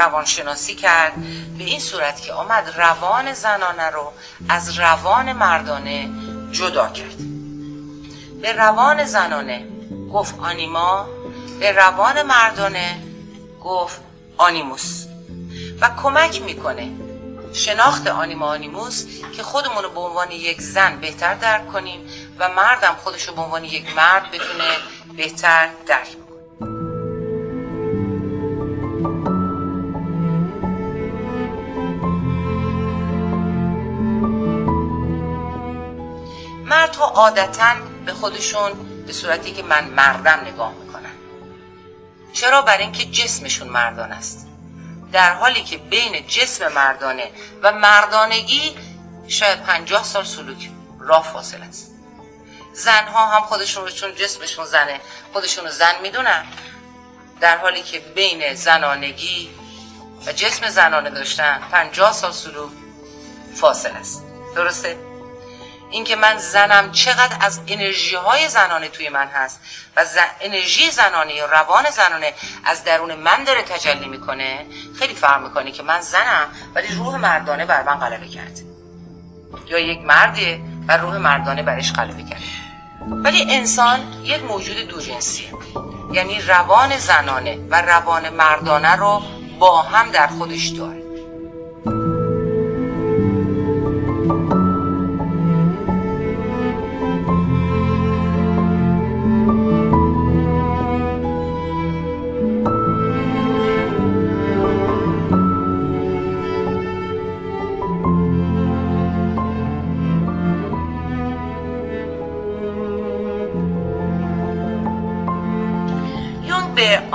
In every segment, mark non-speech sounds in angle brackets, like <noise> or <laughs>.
روانشناسی کرد به این صورت که آمد روان زنانه رو از روان مردانه جدا کرد. به روان زنانه گفت آنیما به روان مردانه گفت آنیموس. و کمک می‌کنه. شناخت آنیما آنیموس که خودمون رو به عنوان یک زن بهتر درک کنیم و مردم خودش رو به عنوان یک مرد بتونه بهتر درک مردها عادتا به خودشون به صورتی که من مردم نگاه می‌کنن. چرا؟ برای اینکه جسمشون مردان است. در حالی که بین جسم مردانه و مردانگی شاید پنجاه سال سلوک راه فاصل است. زنها هم خودشون رو چون جسمشون زنه خودشون رو زن می‌دونن. در حالی که بین زنانگی و جسم زنانه داشتن پنجاه سال سلوک فاصل است. درسته؟ اینکه من زنم چقدر از انرژی های زنانه توی من هست و انرژی زنانه یا روان زنانه از درون من داره تجلی می‌کنه خیلی فرق می‌کنه که من زنم ولی روح مردانه بر من غلبه کرده یا یک مردیه و روح مردانه برش غلبه کرده ولی انسان یک موجود دو جنسیه. یعنی روان زنانه و روان مردانه رو با هم در خودش داره.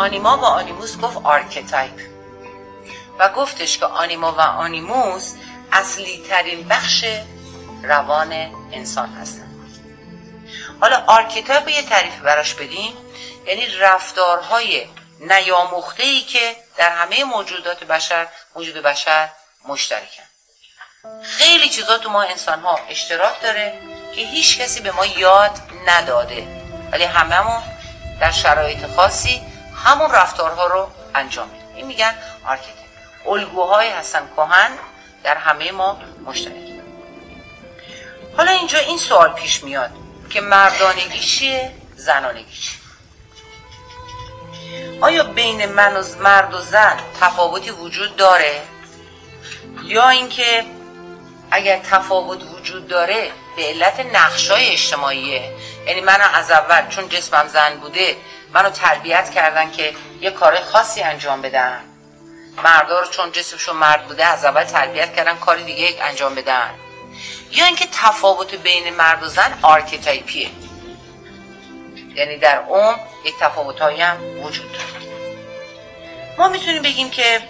آنیما و آنیموس گفت archetype. و گفتش که آنیما و آنیموس اصلی ترین بخش روان انسان هستن حالا archetype یه تعریف براش بدیم. یعنی رفتارهای نیاموخته ای که در همه موجودات بشر موجود بشر مشترکن. خیلی چیزا تو ما انسان ها اشتراک داره که هیچ کسی به ما یاد نداده. ولی هممون در شرایط خاصی همون رفتارها رو انجام میده این میگن archetype الگوهای هستن کهن در همه ما مشترک. حالا اینجا این سوال پیش میاد که مردانگی چیه؟ زنانگی چیه؟ آیا بین من و مرد و زن تفاوتی وجود داره؟ یا اینکه اگر تفاوت وجود داره به علت نقشای اجتماعیه. یعنی من از اول چون جسمم زن بوده منو تربیت کردن که یه کار خاصی انجام بدن. مردا رو چون جسمشون مرد بوده از اول تربیت کردن کار دیگه انجام بدن. یا اینکه تفاوت بین مرد و زن archetype یه. یعنی در اون یک تفاوت هم وجود داره. ما می‌تونیم بگیم که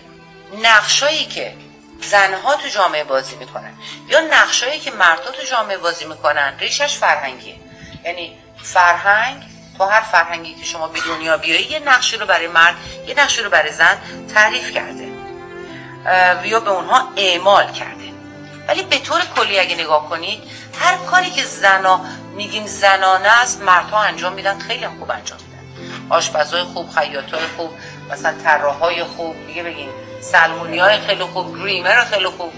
نقشایی که زنها تو جامعه بازی می‌کنن. یا نقشایی که مردها تو جامعه بازی می‌کنن ریشش فرهنگیه. یعنی فرهنگ با هر فرهنگی که شما به دنیا بیایی یه نقشی رو برای مرد یه نقشی رو برای زن تعریف کرده. یا به اونها اعمال کرده. ولی به طور کلی اگه نگاه کنید هر کاری که زنا میگیم زنانه است مردها انجام میدن خیلی خوب انجام میدن. آشپزهای خوب خیاطای خوب مثلا طراحای خوب دیگه بگیم سلمونی های خیلی خوب گریمر خیلی خوب.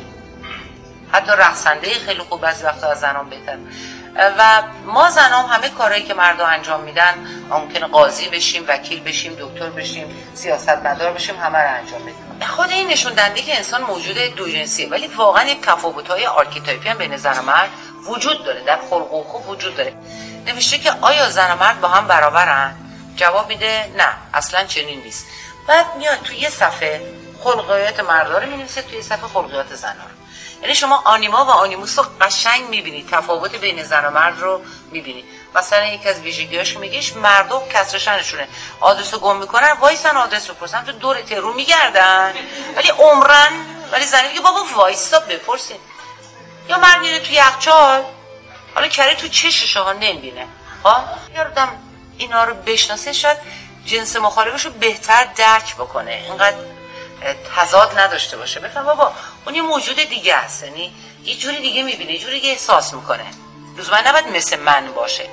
حتی رقصنده خیلی خوب بعضی وقتا از زنان بهتر. و ما زنام همه کارهایی که مردا انجام میدن ممکنه قاضی بشیم وکیل بشیم دکتر بشیم سیاستمدار بشیم همه رو انجام بدیم. خود این نشون دهنده که انسان موجود دو جنسیه ولی واقعا یک تفاوت های archetype ی هم زن و مرد وجود داره. در خلق و خو وجود داره. نوشته که آیا زن و مرد با هم برابرن؟ جواب میده نه اصلا چنین نیست. بعد میاد توی یه صفحه خلقیات مردا رو می‌نویسه توی صفحه خلقیات زنها رو. یعنی شما آنیما و آنیموس رو قشنگ می‌بینید تفاوت بین زن و مرد رو می‌بینید مثلا یکی از ویژگیاش میگیش مردم کسرشنشونه. آدرس رو گم می‌کنن وایسن آدرس رو پرسن. تو دور ترو میگردن. ولی عمرن ولی زنی میگه بابا وایسا بپرسین. یا مرد میره تو یخچال. حالا کره تو چشش ها نمی‌بینه. ها؟ یاردم اینا رو بشناسه شاید جنس مخالفش رو بهتر درک بکنه. اینقدر تضاد نداشته باشه. بفهم بابا اون یه موجود دیگه است یعنی یه جوری دیگه می‌بینه یه جوری احساس می‌کنه. لزوما نباید مثل من باشه.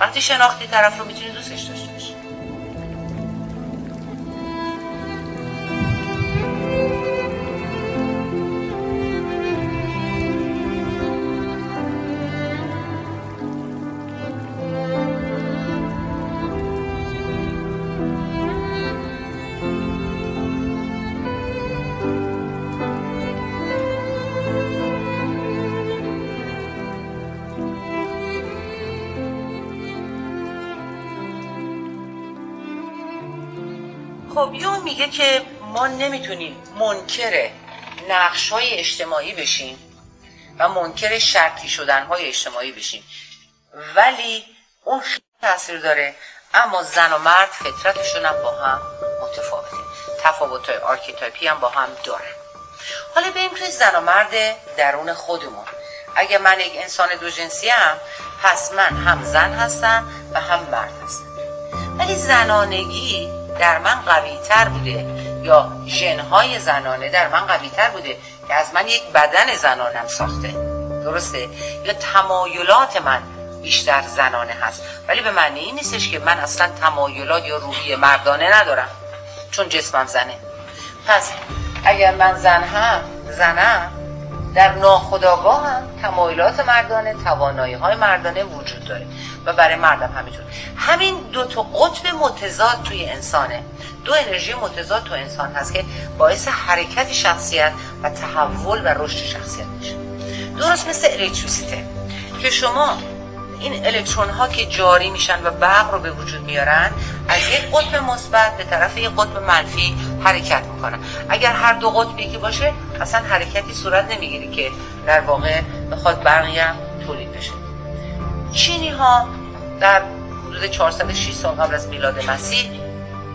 وقتی شناختی طرف رو می‌تونی دوستش داشته خب یونگ میگه که ما نمی‌تونیم منکر نقش های اجتماعی بشیم و منکر شرطی شدن های اجتماعی بشیم. ولی اون خیلی تاثیر داره اما زن و مرد فطرتشون هم با هم متفاوته. تفاوت های archetype ی هم با هم داره حالا بریم که زن و مرد درون خودمون. اگه من یک انسان دو جنسی‌ام پس من هم زن هستم و هم مرد هستم. ولی زنانگی در من قوی تر بوده یا ژنهای زنانه در من قوی تر بوده که از من یک بدن زنانم ساخته. درسته؟ یا تمایلات من بیشتر زنانه هست. ولی به معنی این نیستش که من اصلا تمایلات یا روحی مردانه ندارم چون جسمم زنه. پس اگر من زن هم زنم در ناخداگاه هم تمایلات مردانه توانایی های مردانه وجود داره و برای مردم همینطور همین دو تا قطب متضاد توی انسانه. دو انرژی متضاد تو انسان هست که باعث حرکت شخصیت و تحول و رشد شخصیت میشه. درست مثل الکتریسیته که شما این الکترون ها که جاری میشن و برق رو به وجود میارن از یک قطب مثبت به طرف یک قطب منفی حرکت می‌کنن. اگر هر دو قطب یکی باشه اصلا حرکتی صورت نمی‌گیره که در واقع بخواد برقی هم تولید بشه. چینی ها در حدود 406 سال قبل از میلاد مسیح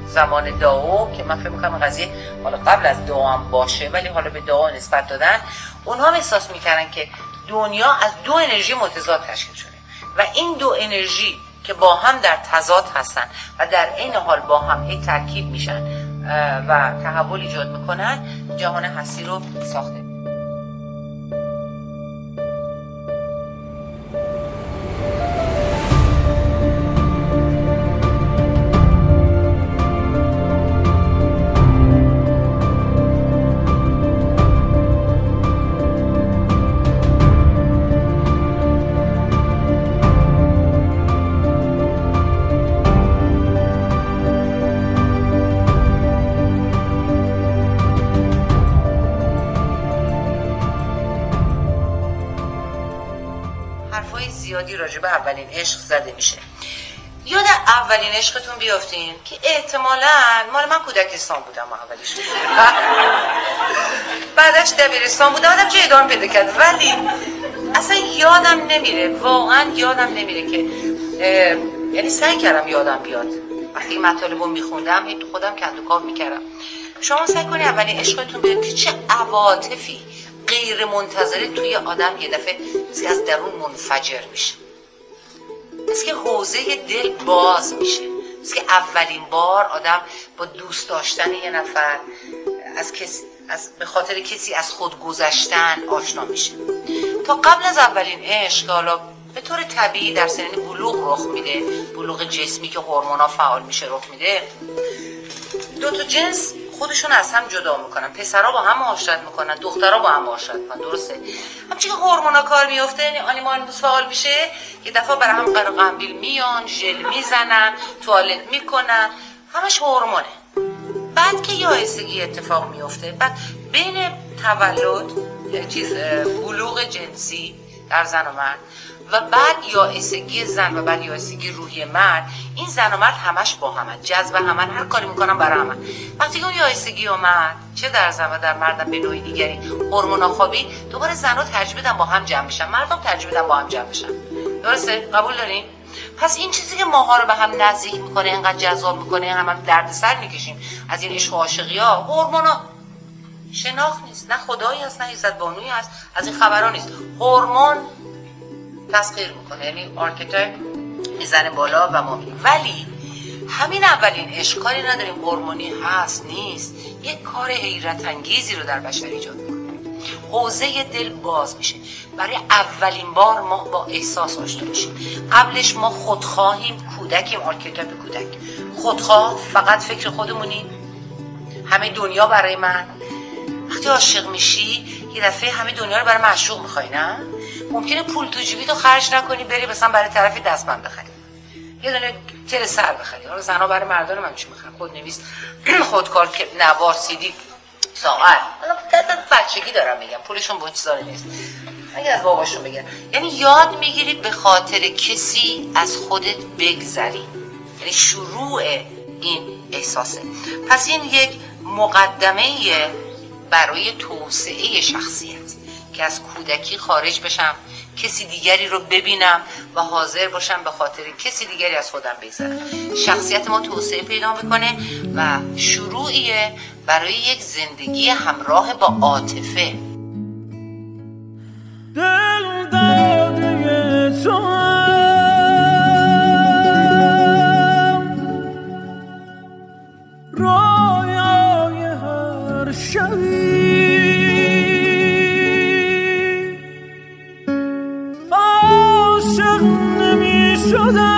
زمان داو که من فکر می‌کنم قضیه حالا قبل از داو هم باشه ولی حالا به داو نسبت دادن اونها احساس می‌کردن که دنیا از دو انرژی متضاد تشکیل شده. و این دو انرژی که با هم در تضاد هستن و در این حال با هم هی ترکیب میشن و تحول ایجاد می‌کنن جهان هستی رو ساخته به اولین عشق زده میشه. یاد اولین عشقتون بیافتین که احتمالا مال من کودکستان بودم اولیش <laughs> بعدش دبیرستان بودم آدم چه ادامه پیدا کرد؟ ولی اصلا یادم نمیره. واقعا یادم نمیره که یعنی سعی کردم یادم بیاد. وقتی مطالب رو میخوندم این خودم کندوکار می‌کردم. شما سعی کنی اولین عشقتون بیاد که چه عواطفی غیر منتظره توی آدم یه دفعه از درون منفجر میشه مثل که حوزه دل باز میشه. مثل که اولین بار آدم با دوست داشتن یه نفر از کسی از به خاطر کسی از خود گذشتن آشنا میشه. تا قبل از اولین عشق حالا به طور طبیعی در سنین بلوغ رخ میده. بلوغ جسمی که هورمونا فعال میشه رخ میده. دو تا جنس خودشون از هم جدا می‌کنن. پسرها با هم معاشرت می‌کنن. دخترها با هم معاشرت می‌کنن. درسته. همچنین که هورمونا کار میفته یعنی آنیمال فعال میشه یه دفعه برای هم قرقنبیل میان ژل می‌زنن توالت می‌کنن. همش هورمونه. بعد که یائسگی اتفاق میفته بعد بین تولد چیز بلوغ جنسی در زن و مرد و بعد یائسگی زن و بعد یائسگی روحی مرد این زن و مرد همش با همن. جذب همن هر کاری می‌کنن برای همن. وقتی اون یائسگی اومد چه در زن و در مردم به نوعی دیگری هورمونا خوابی دوباره زنها ترجیح با هم جمع بشن. مردم ترجیح با هم جمع بشن. درسته؟ قبول دارین؟ پس این چیزی که ماها رو به هم نزدیک می‌کنه اینقدر جذاب می‌کنه هم, هم دردسر می‌کشیم. از این عشق و عاشقی ها. هورمونا شناخت نیست. نه خدایی هست نه عزت بانوی هست. از این خبرها نیست. هورمون تسخیر می‌کنه. یعنی archetype می‌زنه بالا و ما ولی همین اولین عشق کاری نداریم. هورمونی هست نیست. یک کار حیرت انگیزی رو در بشر ایجاد می‌کنه. حوزه دل باز میشه. برای اولین بار ما با احساس آشنا میشیم. قبلش ما خودخواهیم کودکیم archetype کودک. خودخواه فقط فکر خودمونیم همه دنیا برای من. وقتی عاشق میشی یه دفعه همه دنیا رو برای معشوق می‌خوای نه؟ ممکنه پول تو جیبی تو خرج نکنی بری مثلا برای طرفی دستمند بخری. یه دونه تل سر بخری. حالا زنها برای مردان من چی می‌خرن خود نویس <clears throat> خودکار که نوار سیدی ساعت بچگی دارم میگم پولشون به چیزا نیست. اگه از باباشون بگن یعنی یاد می‌گیری به خاطر کسی از خودت بگذری. یعنی شروع این احساسه. پس این یک مقدمه برای توسعه شخصیت. که از کودکی خارج بشم کسی دیگری رو ببینم و حاضر باشم به خاطر کسی دیگری از خودم بگذرم. شخصیت ما توسعه پیدا می‌کنه و شروعیه برای یک زندگی همراه با عاطفه. دل عواطف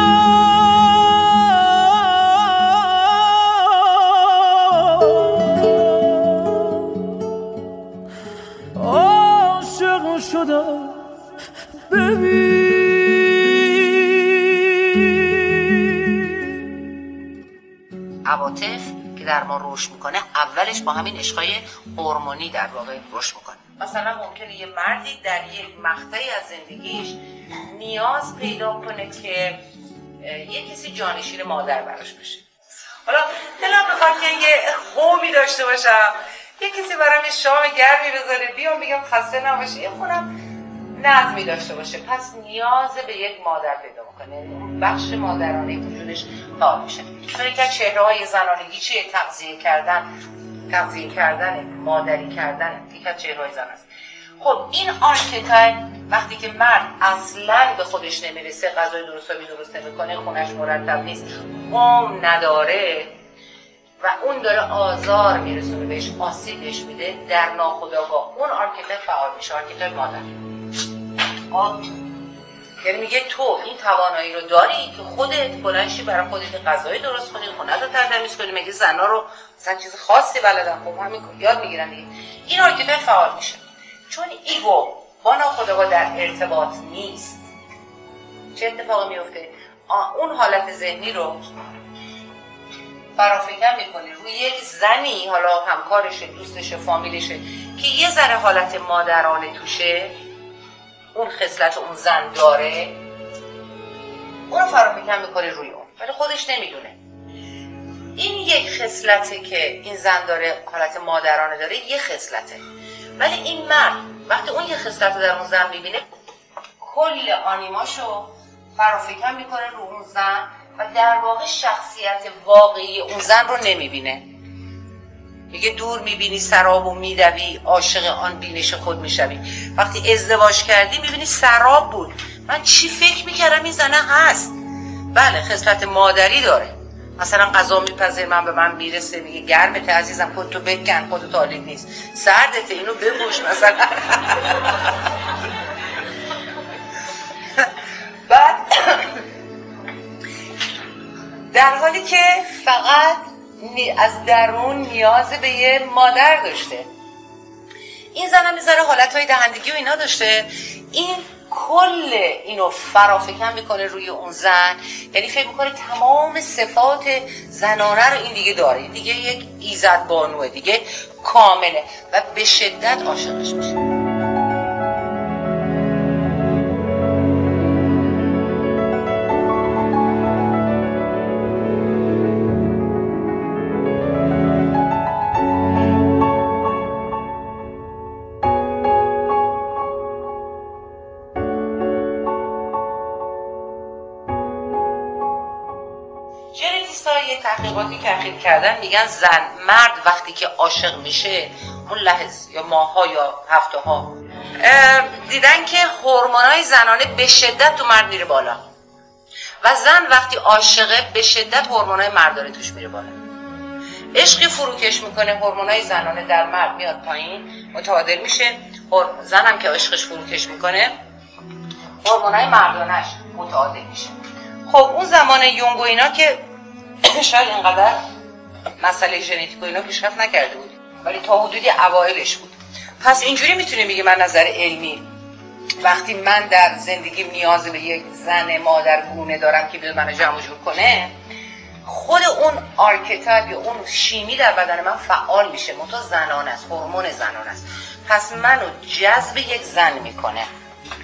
که در ما رشد می‌کنه اولش با همین عشقای هورمونی در واقع رشد می‌کنه. مثلا ممکنه یه مردی در یک مقطعی از زندگیش نیاز پیدا کنه که یه کسی جانشین مادر براش بشه. حالا دلم بخواد که یه خومی داشته باشم یه کسی برام شام گرمی بذاره بیام بگم خسته نباشه یه خونم نظمی داشته باشه. پس نیاز به یک مادر پیدا یعنی بخش مادرانه وجودش فعال میشه. چون که چهره های زنانگی چیه تغذیه کردن؟ تغذیه کردن مادری کردن یک از چهره های زن است. خب این آرکتای وقتی که مرد اصلا به خودش نمی‌رسه غذای درست و درست نمی‌کنه خونش مرتب نیست قوم نداره و اون داره آزار میرسونه بهش آسیب بهش میده در ناخداگاه اون آرکتای فعال میشه آرکتای مادر. یعنی میگه تو این توانایی رو داری که خودت بلنشی برای خودت غذای درست کنی خونه رو ترتمیز کنی. مگه زنا رو مثلا چیز خاصی بلدن خب همین یاد می‌گیرن دیگه. این archetype فعال میشه. چون ego با ناخودآگاه در ارتباط نیست. چه اتفاقی میفته؟ اون حالت ذهنی رو فرافکن می‌کنه روی یک زنی حالا همکارشه دوستشه فامیلشه که یه ذره حالت مادرانه توشه اون خصلت اون زن داره؟ اون رو فرافکن می‌کنه روی اون ولی خودش نمی‌دونه. این یک خصلته که این زن داره حالت مادرانه داره یه خصلته. ولی این مرد وقتی اون یه خصلت در اون زن می‌بینه کل آنیماشو فرافکن می‌کنه رو اون زن و در واقع شخصیت واقعی اون زن رو نمی‌بینه. میگه دور می‌بینی سراب و میدوی عاشق آن بینش خود می‌شوی. وقتی ازدواج کردی می‌بینی سراب بود. من چی فکر می‌کردم؟ این زنه هست. بله خصلت مادری داره. مثلا غذا میپذیر من به من می‌رسه میگه گرمت عزیزم خودتو بکن خودتو تالیک نیست. سردته اینو ببوش مثلا. <laughs> بعد در حالی که فقط از درون نیاز به یه مادر داشته. این زن هم می‌ذاره حالت های دهندگی و اینا داشته. این کل اینو فرافکن می‌کنه روی اون زن. یعنی فکر می‌کنه تمام صفات زنانه رو این دیگه داره. دیگه یک ایزد بانوه دیگه کامله و به شدت عاشقش میشه. تحقیقاتی که کردن میگن زن مرد وقتی که عاشق میشه اون لحظه یا ماها یا هفته ها دیدن که هورمونای زنانه به شدت تو مرد میره بالا. و زن وقتی عاشقه به شدت هورمونای مردانه توش میره بالا. عشقی فروکش می‌کنه هورمونای زنانه در مرد میاد پایین متعادل میشه. زنم که عشقش فروکش می‌کنه هورمونای مردانش متعادل میشه. خب اون زمان یونگ و اینا که شاید اینقدر مسئله ژنتیک و اینا پیشرفت نکرده بود. ولی تا حدودی اوایلش بود. پس اینجوری می‌تونیم بگیم من نظر علمی. وقتی من در زندگی نیاز به یک زن مادر گونه دارم که منو جمع جور کنه خود اون archetype یا اون شیمی در بدن من فعال میشه. منتها زنانه است هورمون زنانه است. پس منو جذب یک زن می‌کنه.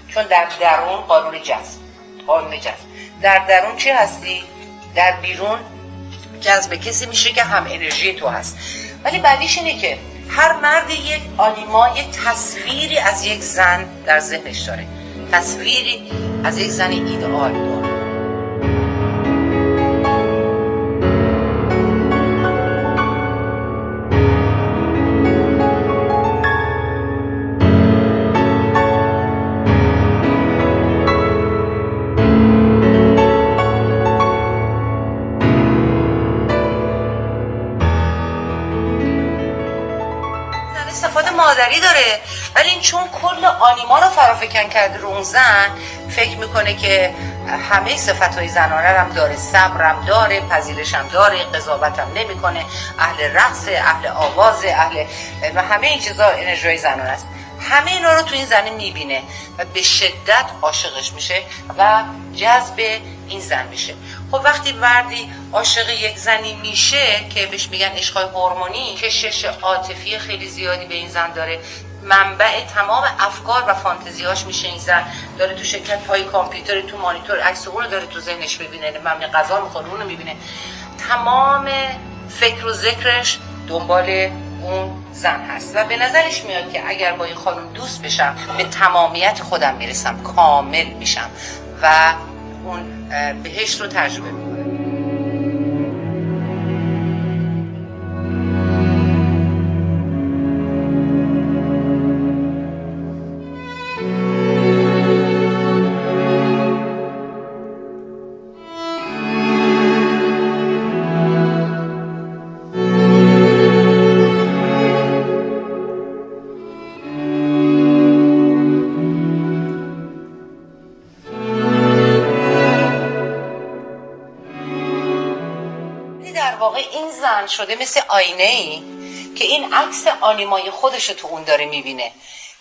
چون در درون قانون جذب قانون جذب. در درون چی هستی؟ در بیرون جذب کسی میشه که هم انرژی تو هست. ولی بعدیش اینه که هر مرد یک آنیما یک تصویری از یک زن در ذهنش داره. تصویری از یک زن ایدئال. داره آنیما رو فرافکن کرده رو اون زن فکر می‌کنه که همه صفت های زنانه هم داره صبرم داره پذیرشم داره قضاوتم نمی‌کنه اهل رقص اهل آواز اهل و همه این چیزا انرژی زنانه است. همه اینا رو تو این زنه می‌بینه و به شدت عاشقش میشه و جذب این زن میشه. خب وقتی وردی عاشق یک زنی میشه که بهش میگن عشقای هورمونی کشش عاطفی خیلی زیادی به این زن داره. منبع تمام افکار و فانتزیاش میشه این زن. داره تو شکل پای کامپیوتر تو مانیتور عکس اون داره تو ذهنش ببینه ممنی غذا می‌خوره اون رو می‌بینه. تمام فکر و ذکرش دنبال اون زن هست. و به نظرش میاد که اگر با این خانم دوست بشم به تمامیت خودم می‌رسم کامل میشم. و اون بهشت رو تجربه می‌کنم. شده مثل آینه ای که این عکس آنیمای خودش تو اون داره می‌بینه.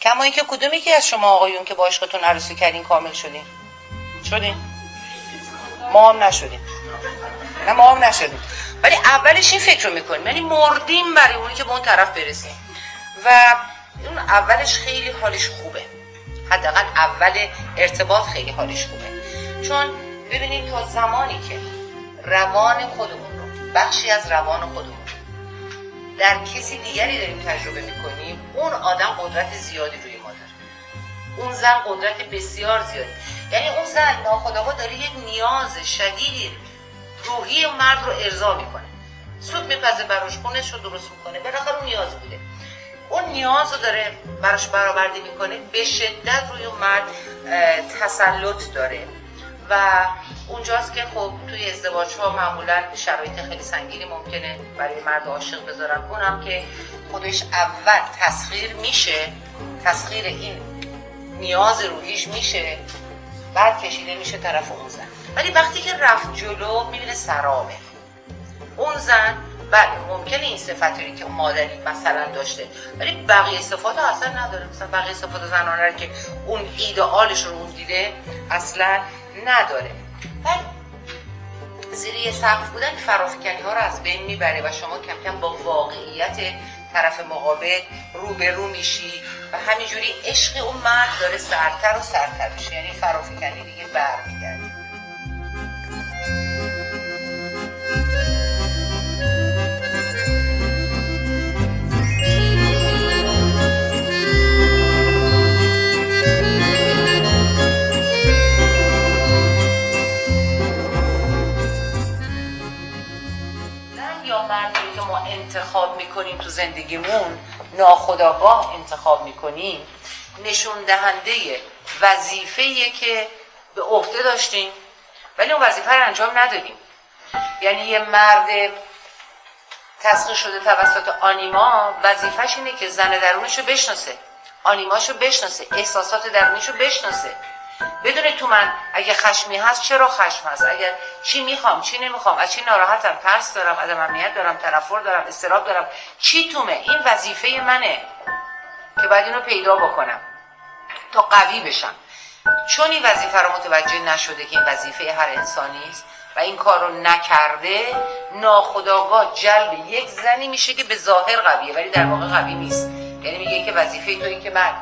کما اینکه کدوم یکی از شما آقایون که با عشقتون عروسی کردین کامل شدین؟ شدین. ما هم نشدیم. نه ما هم نشدیم. ولی اولش این فکر رو می‌کنیم. یعنی مردیم برای اونی که به اون طرف برسیم. و اون اولش خیلی حالش خوبه. حداقل اول ارتباط خیلی حالش خوبه. چون ببینید تا زمانی که روان خودمون بخشی از روان خودمون. در کسی دیگری داریم تجربه می‌کنیم اون آدم قدرت زیادی روی ما داره. اون زن قدرت بسیار زیادی. یعنی اون زن ناخداگاه داره یک نیاز شدیدی روحی مرد رو ارضا می‌کنه. سود میپزه براش خونش رو درست می‌کنه بالاخره اون نیاز بوده. اون نیاز رو داره براش برآورده می‌کنه به شدت روی مرد تسلط داره. و اونجاست که خب توی ازدواج ها معمولا شرایط خیلی سنگینی ممکنه برای مرد عاشق بذارن. اونم که خودش اول تسخیر میشه تسخیر این نیاز روحیش میشه بعد کشیده میشه طرف اون زن. ولی وقتی که رفت جلو می‌بینه سرابه اون زن بله ممکنه این صفتی که مادری مثلا داشته ولی بقیه صفات اصلا نداره. مثلا بقیه صفات زنانه که اون ایدئالش رو اون دیده اصلا نداره. بعد زیر یه سقف بودن فرافکنی ها رو از بین می‌بره و شما کم کم با واقعیت طرف مقابل روبرو میشی و همینجوری عشق اون مرد داره سرتر و سرتر میشه. یعنی فرافکنی دیگه برمیگرده. انتخاب می‌کنیم تو زندگیمون ناخداگاه انتخاب می‌کنیم نشون دهنده وظیفه که به عهده داشتیم ولی اون وظیفه رو انجام ندادیم. یعنی یه مرد تسخیر شده توسط آنیما وظیفش اینه که زن درونش رو بشناسه آنیماشو بشناسه احساسات درونش رو بشناسه. بدون تو من اگه خشمی هست چرا خشم هست؟ اگر چی می‌خوام چی نمی‌خوام از چی ناراحتم؟ ترس دارم عدم امنیت دارم تنفر دارم استراب دارم. چی تومه این وظیفه منه که باید اینو پیدا بکنم تا قوی بشم. چون این وظیفه رو متوجه نشده که این وظیفه هر انسانی است و این کار رو نکرده ناخداگاه جلب یک زنی میشه که به ظاهر قویه ولی در واقع قوی نیست. یعنی میگه که وظیفه تو این که من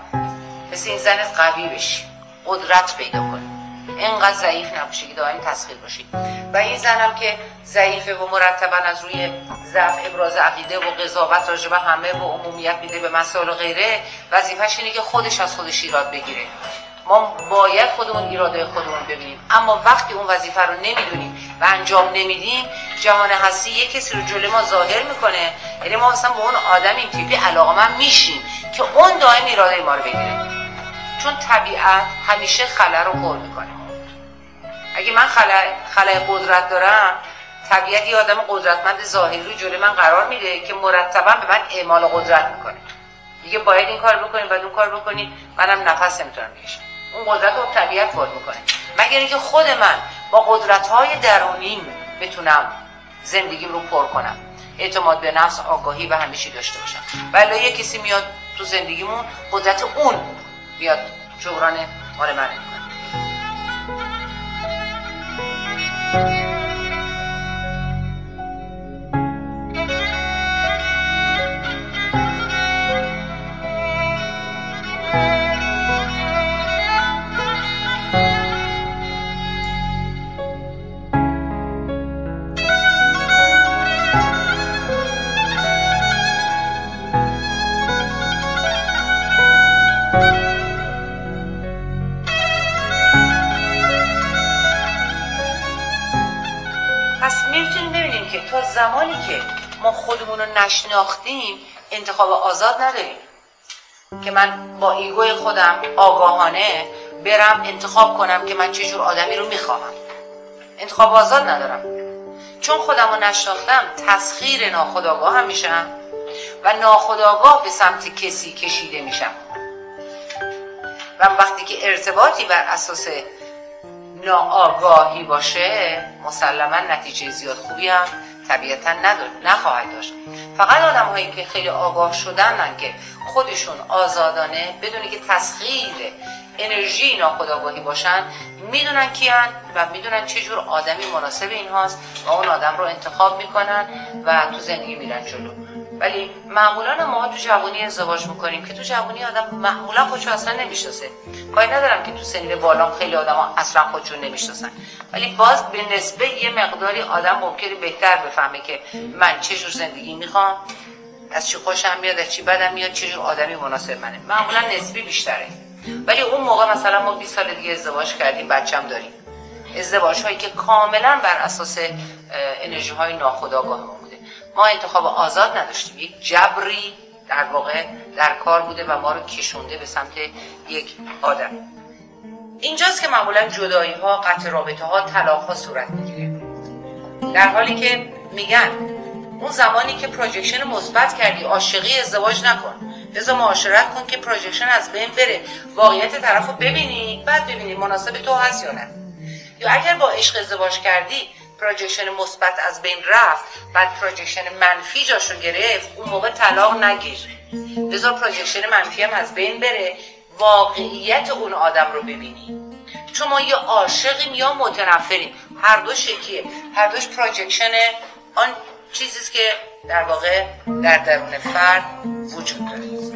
مثل این زن قوی بشی. قدرت پیدا کنی. انقدر ضعیف نباشی که دائم تسخیر باشی. و این زنم که ضعیفه و مرتبا از روی ضعف ابراز عقیده و قضاوت راجع به همه و عمومیت میده به مسائل غیره وظیفش اینه که خودش از خودش ایراد بگیره. ما باید خودمون ایراده خودمون ببینیم. اما وقتی اون وظیفه رو نمی‌دونیم و انجام نمیدیم جهان هستی یک کسی رو جلوی ما ظاهر می‌کنه. یعنی ما اصلا با اون آدم این تیپی علاقه من میشیم که اون دائم ایراده ما رو بگیره. چون طبیعت همیشه خلا رو پر می‌کنه. اگه من خلای قدرت دارم طبیعت یه آدم قدرتمند ظاهری رو جلوی من قرار میده که مرتبا به من اعمال قدرت می‌کنه. دیگه باید این کار بکنیم باید اون کار بکنیم. منم نفس نمی‌تونم بکشم. اون قدرت رو طبیعت پر می‌کنه. مگر اینکه خود من با قدرت های درونیم بتونم زندگیم رو پر کنم. اعتماد به نفس آگاهی و همیشه داشته باشم. ولی یه کسی میاد تو زندگیمون قدرت اون میاد جبران مال من ما خودمون رو نشناختیم انتخاب آزاد نداریم. که من با ایگوی خودم آگاهانه برم انتخاب کنم که من چجور آدمی رو می‌خواهم. انتخاب آزاد ندارم. چون خودم رو نشناختم تسخیر ناخداگاه هم میشم و ناخداگاه به سمت کسی کشیده میشم. و وقتی که ارتباطی بر اساس ناآگاهی باشه مسلما نتیجه زیاد خوبی هم طبیعتا نخواهد داشت. فقط آدم هایی که خیلی آگاه شدن که خودشون آزادانه بدونی که تسخیر انرژی ناخداگاهی باشن می‌دونن کیان و می‌دونن چه جور آدمی مناسب این هاست و اون آدم رو انتخاب می‌کنن و تو زندگی میرن جلو. ولی معمولا ما تو جوانی ازدواج می‌کنیم که تو جوانی آدم معمولا خودشو اصلا نمی‌شناسه. کاری ندارم که تو سنین بالام خیلی آدم اصلا خودشون نمی‌شناسن. ولی باز به نسبه یه مقداری آدم ممکنه بهتر بفهمه که من چه جور زندگی می‌خوام از چی خوشم میاد از چی بدم میاد چه جور آدمی مناسب منه. معمولا نسبی بیشتره. ولی اون موقع مثلا ما 20 سال دیگه ازدواج کردیم بچم داریم. ازدواج هایی که کاملا بر اساس انرژی های ناخودآگاه ما انتخاب آزاد نداشتیم. یک جبری در واقع در کار بوده و ما رو کشونده به سمت یک آدم. اینجاست که معمولا جدایی ها قطع رابطه ها طلاق ها صورت می‌گیره. در حالی که میگن اون زمانی که projection مثبت کردی عاشقی ازدواج نکن. بذار معاشرت کن که projection از بین بره. واقعیت طرف رو ببینی بعد ببینی مناسب تو هست یا نه. یا اگر با عشق ازدواج کردی projection مثبت از بین رفت. بعد projection منفی جاشو گرفت. اون موقع طلاق نگیر. بذار projection منفی هم از بین بره. واقعیت اون آدم رو ببینی. چون ما یا عاشقیم یا متنفریم. هر دوش یکیه هر دوش projection آن چیزیست که در واقع در درون فرد وجود داره.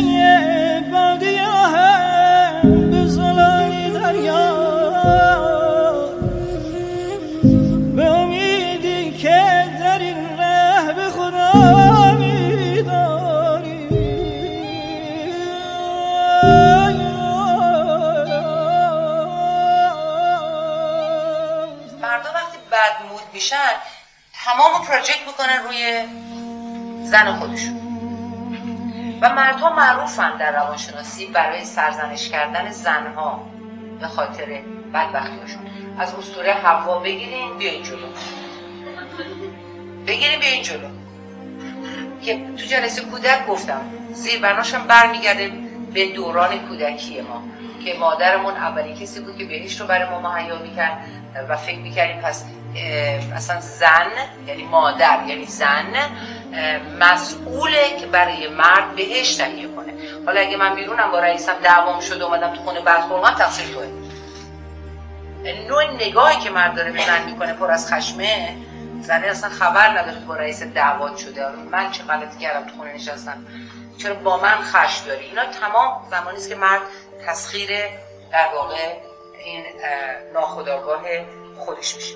تمام پراجکت می‌کنن روی زن خودشون. و مردها معروفن در روانشناسی برای سرزنش کردن زنها به خاطر بدبختیشون از اسطوره حوا بگیرین بیاین جلو. بگیرین بیاین جلو. که تو جلسه کودک گفتم زیر برناشم برمیگرده به دوران کودکی ما که مادرمون اولین کسی بود که بهش رو برای ما مهیا می‌کرد. و فکر می‌کردیم پس اصلا زن یعنی مادر یعنی زن مسئوله که برای مرد بهش تهیه کنه. حالا اگه من بیرونم با رئیسم دعوام شده اومدم تو خونه برخورم تقصیر توه. نوع نگاهی که مرد داره به زن می‌کنه پر از خشمه زنه اصلا خبر نداره با رئیس دعوات شده. من چه غلطی کردم تو خونه نشستم؟ چرا با من خشم داری؟ اینا تمام زمانی است که مرد تسخیر در واقع این ناخداگاه خودش میشه.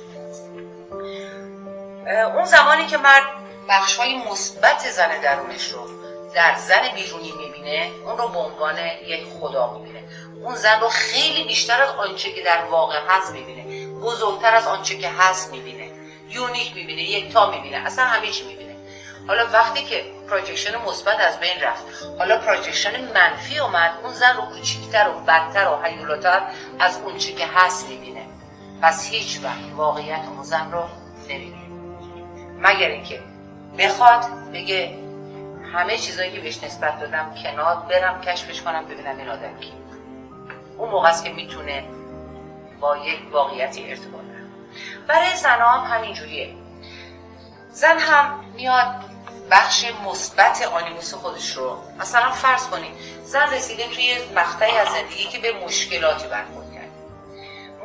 اون زمانی که مرد بخش های مثبت زن درونش رو در زن بیرونی می‌بینه اون رو به عنوان یک خدا می‌بینه. اون زن رو خیلی بیشتر از آنچه که در واقع هست می‌بینه. بزرگتر از آنچه که هست می‌بینه. یونیک می‌بینه یک تا می‌بینه. اصلا همه چی می‌بینه. حالا وقتی که projection مثبت از بین رفت حالا projection منفی اومد اون زن رو کوچیکتر و بدتر و هیولاتر از اونچه که هست می‌بینه. پس هیچ وقت واقعیت اون زن رو نمی‌بینه. مگر اینکه بخواد بگه همه چیزایی که بهش نسبت دادم کنار برم کشفش کنم ببینم این آدم کیه. اون موقع است که می‌تونه با یک واقعیتی ارتباط برای زن هم همینجوریه. زن هم میاد بخش مثبت آنیموس خودش رو. مثلا فرض کنید زن رسیده توی مقطعی از زندگی که به مشکلاتی برخورد کرد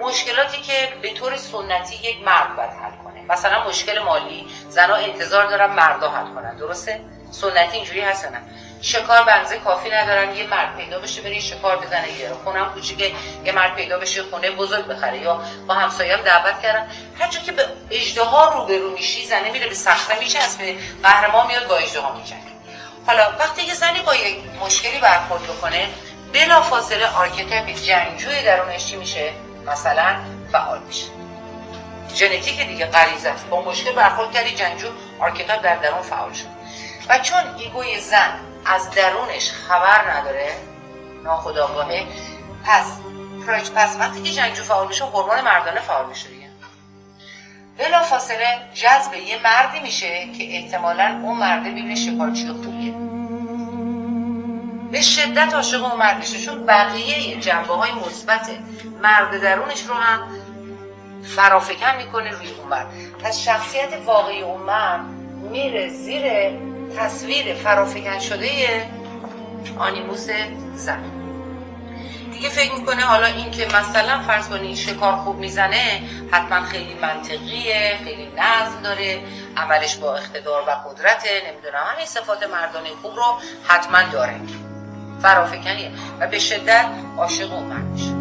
مشکلاتی که به طور سنتی یک مرد باید حل کنه. مثلا مشکل مالی زنها انتظار دارن مردا حل کنن. درسته؟ سنتی اینجوری هستن شکار بنزه کافی ندارن یه مرد پیدا بشه بره شکار بزنه یه خونم کوچیکه یه مرد پیدا بشه خونه بزرگ بخره. یا با همسایه‌ام دعوت کردن هر که به اژدها رو میشی زنه میره به صخره میچسبه. قهرمان میاد با اژدها میجنگه حالا وقتی که زنی با یک مشکلی برخورد بکنه بلا فاصله آرکتیپ جنگجوی درونش چی میشه؟ مثلا فعال میشه. ژنتیک دیگه غریزه است. با مشکل برخورد کردی جنگجو آرکتیپ در درون فعال شد. و چون ایگوی زن از درونش خبر نداره. ناخداگاهه پس پرایچ پس وقتی که جنگجو فعال میشه هورمون مردانه فعال میشه دیگه. بلا فاصله جذب یه مردی میشه که احتمالا اون مرده ببینه شکارچی خوبیه به شدت عاشق اون مرد میشه چون بقیه جنبه های مثبت مرد درونش رو هم فرافکن می‌کنه روی اون مرد. پس شخصیت واقعی اون مرد میره زیر تصویر فرافکن شده آنیموس زن. دیگه فکر می‌کنه حالا این که مثلا فرض کنید شکار خوب می‌زنه حتما خیلی منطقیه خیلی نظم داره عملش با اقتدار و قدرته نمی‌دونم همین صفات مردانه خوب رو حتما داره. فرافکنیه و به شدت عاشق اون میشه.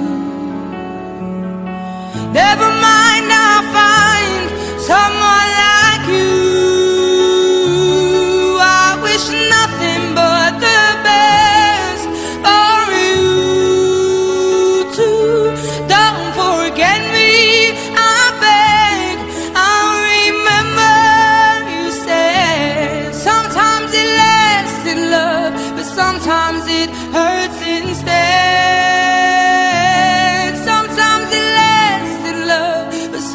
Never mind, I'll find someone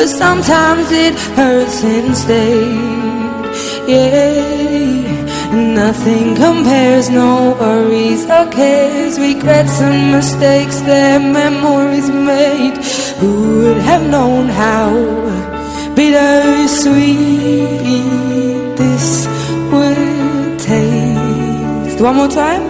but sometimes it hurts instead. Yeah, nothing compares, no worries or cares, regrets and mistakes their memories made. Who would have known how bittersweet this would taste? One more time.